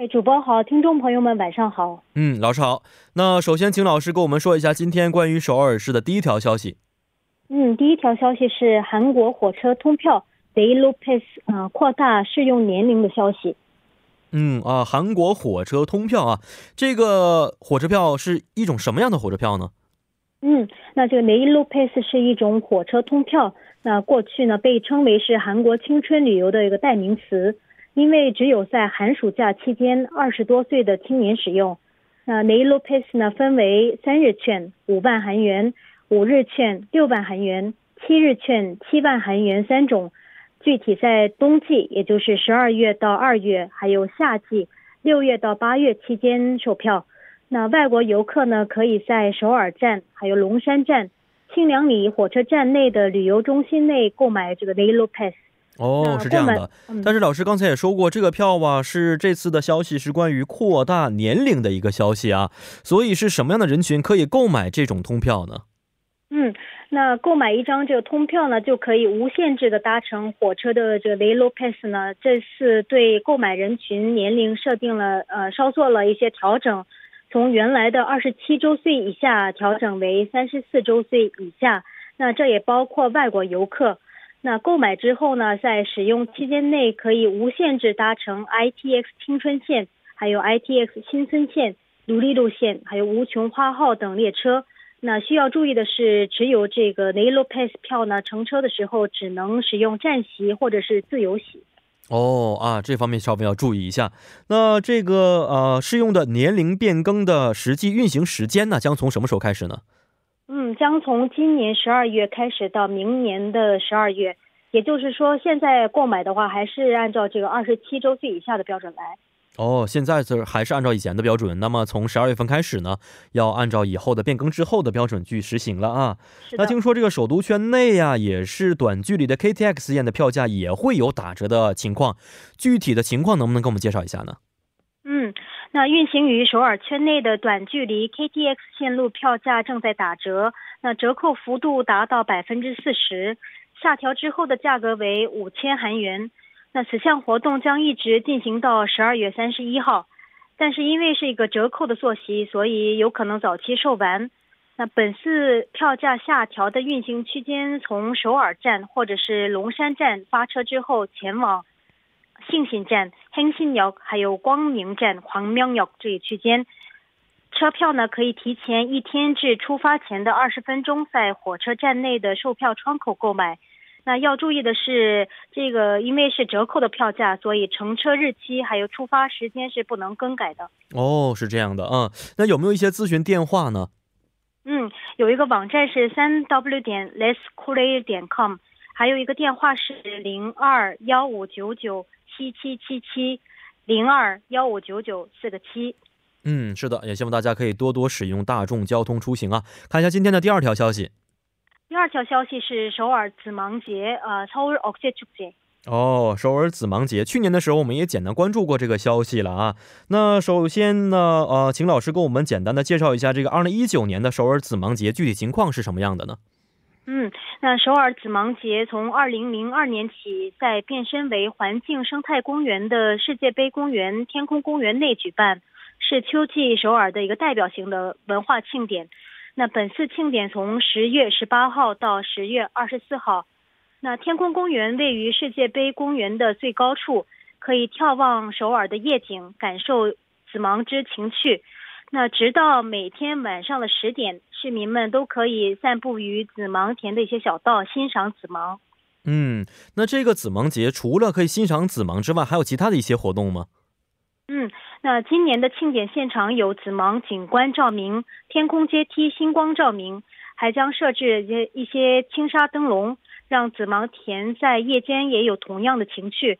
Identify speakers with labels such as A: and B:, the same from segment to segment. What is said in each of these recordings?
A: 哎，主播好，听众朋友们晚上好。
B: 嗯，老师好。那首先请老师跟我们说一下今天关于首尔市的第一条消息。
A: 嗯，第一条消息是韩国火车通票 Daily Pass 啊扩大适用年龄的消息。
B: 嗯啊，韩国火车通票啊，这个火车票是一种什么样的火车票呢？
A: 嗯，那这个 “Daylopes” 是一种火车通票，那过去呢被称为是韩国青春旅游的一个代名词。因为只有在寒暑假期间，二十多岁的青年使用。那 n a l o Pass 呢，分为三日券五万韩元、五日券六万韩元、七日券七万韩元三种。具体在冬季，也就是十二月到二月，还有夏季六月到八月期间售票。那外国游客呢，可以在首尔站、还有龙山站、清凉里火车站内的旅游中心内购买这个 n a l o Pass。
B: 哦，是这样的。但是老师刚才也说过，这个票啊，是这次的消息是关于扩大年龄的一个消息啊。所以是什么样的人群可以购买这种通票呢？
A: 嗯，那购买一张这个通票呢，就可以无限制的搭乘火车的这个雷罗 pass 呢。这次对购买人群年龄设定了呃稍做了一些调整，从原来的二十七周岁以下调整为三十四周岁以下。那这也包括外国游客。那购买之后呢，在使用期间内可以无限制搭乘 ITX 青春线、还有 ITX 新村线、独立路线、还有无穷花号等列车。那需要注意的是，持有这个 n a l o Pass 票呢，乘车的时候只能使用站席或者是自由席。
B: 哦啊，这方面稍微要注意一下。那这个呃，适用的年龄变更的实际运行时间呢，将从什么时候开始呢？
A: 嗯，将从今年十二月开始到明年的十二月，也就是说，现在购买的话还是按照这个二十七周岁以下的标准来。
B: 哦，现在是还是按照以前的标准。那么从十二月份开始呢，要按照以后的变更之后的标准去实行了啊。那听说这个首都圈内呀，也是短距离的 KTX 线的票价也会有打折的情况。具体的情况能不能给我们介绍一下呢？
A: 那运行于首尔圈内的短距离 KTX 线路票价正在打折，那折扣幅度达到百分之四十，下调之后的价格为五千韩元。那此项活动将一直进行到十二月三十一号，但是因为是一个折扣的坐席，所以有可能早期售完。那本次票价下调的运行区间从首尔站或者是龙山站发车之后前往。信新站、兴新역还有光明站、광명역这一区间，车票呢可以提前一天至出发前的二十分钟在火车站内的售票窗口购买。那要注意的是，这个因为是折扣的票价，所以乘车日期还有出发时间是不能更改的。
B: 哦，是这样的啊。那有没有一些咨询电话呢？
A: 嗯，有一个网站是三 w 点 lesscourier 点 com，还有一个电话是零二幺五九九。 七七七七零二幺五九九四个七。
B: 嗯，是的，也希望大家可以多多使用大众交通出行啊。看一下今天的第二条消息。
A: 第二条消息是首尔紫芒节，呃，首尔奥节축节。
B: 哦，首尔紫芒节，去年的时候我们也简单关注过这个消息了啊。那首先呢，呃，请老师跟我们简单的介绍一下这个二零一九年的首尔紫芒节具体情况是什么样的呢？
A: 嗯，那首尔紫芒节从二零零二年起，在变身为环境生态公园的世界杯公园天空公园内举办，是秋季首尔的一个代表性的文化庆典。那本次庆典从十月十八号到十月二十四号。那天空公园位于世界杯公园的最高处，可以眺望首尔的夜景，感受紫芒之情趣。那直到每天晚上的十点，市民们都可以散步于紫芒田的一些小道，欣赏紫芒。
B: 嗯，那这个紫芒节除了可以欣赏紫芒之外，还有其他的一些活动吗？
A: 嗯，那今年的庆典现场有紫芒景观照明、天空阶梯星光照明，还将设置一些一些轻纱灯笼，让紫芒田在夜间也有同样的情趣。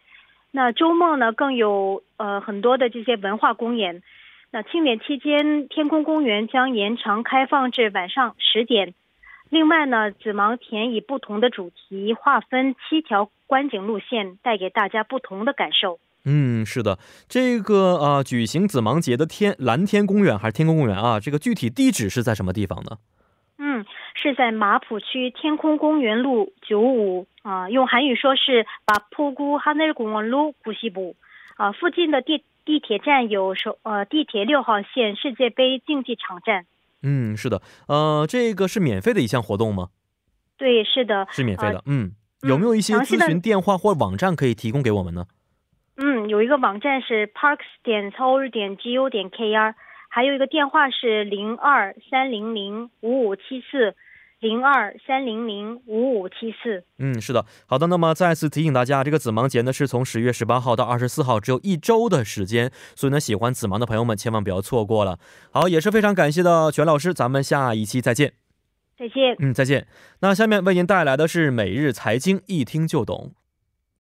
A: 那周末呢，更有呃很多的这些文化公演。那庆典期间，天空公园将延长开放至晚上十点。另外呢，紫芒田以不同的主题划分七条观景路线，带给大家不同的感受。
B: 嗯，是的，这个啊，举行紫芒节的天蓝天公园还是天空公园啊？这个具体地址是在什么地方呢？
A: 嗯，是在马浦区天空公园路九五啊，用韩语说是把铺姑哈内公园路古西部啊，附近的地地铁站有首呃地铁六号线世界杯竞技场站。
B: 嗯，是的，呃，这个是免费的一项活动吗？
A: 对，是的，
B: 是免费的。嗯，有没有一些咨询电话或网站可以提供给我们呢？
A: 嗯，有一个网站是 parks 点 seoul 点 gu 点 kr，还有一个电话是零二三零零五五七四。零二三零零五五七四。
B: 嗯，是的，好的。那么再次提醒大家，这个紫芒节呢是从十月十八号到二十四号，只有一周的时间，所以呢，喜欢紫芒的朋友们千万不要错过了。好，也是非常感谢的全老师，咱们下一期再见。
A: 再见。
B: 嗯，再见。那下面为您带来的是每日财经，一听就懂。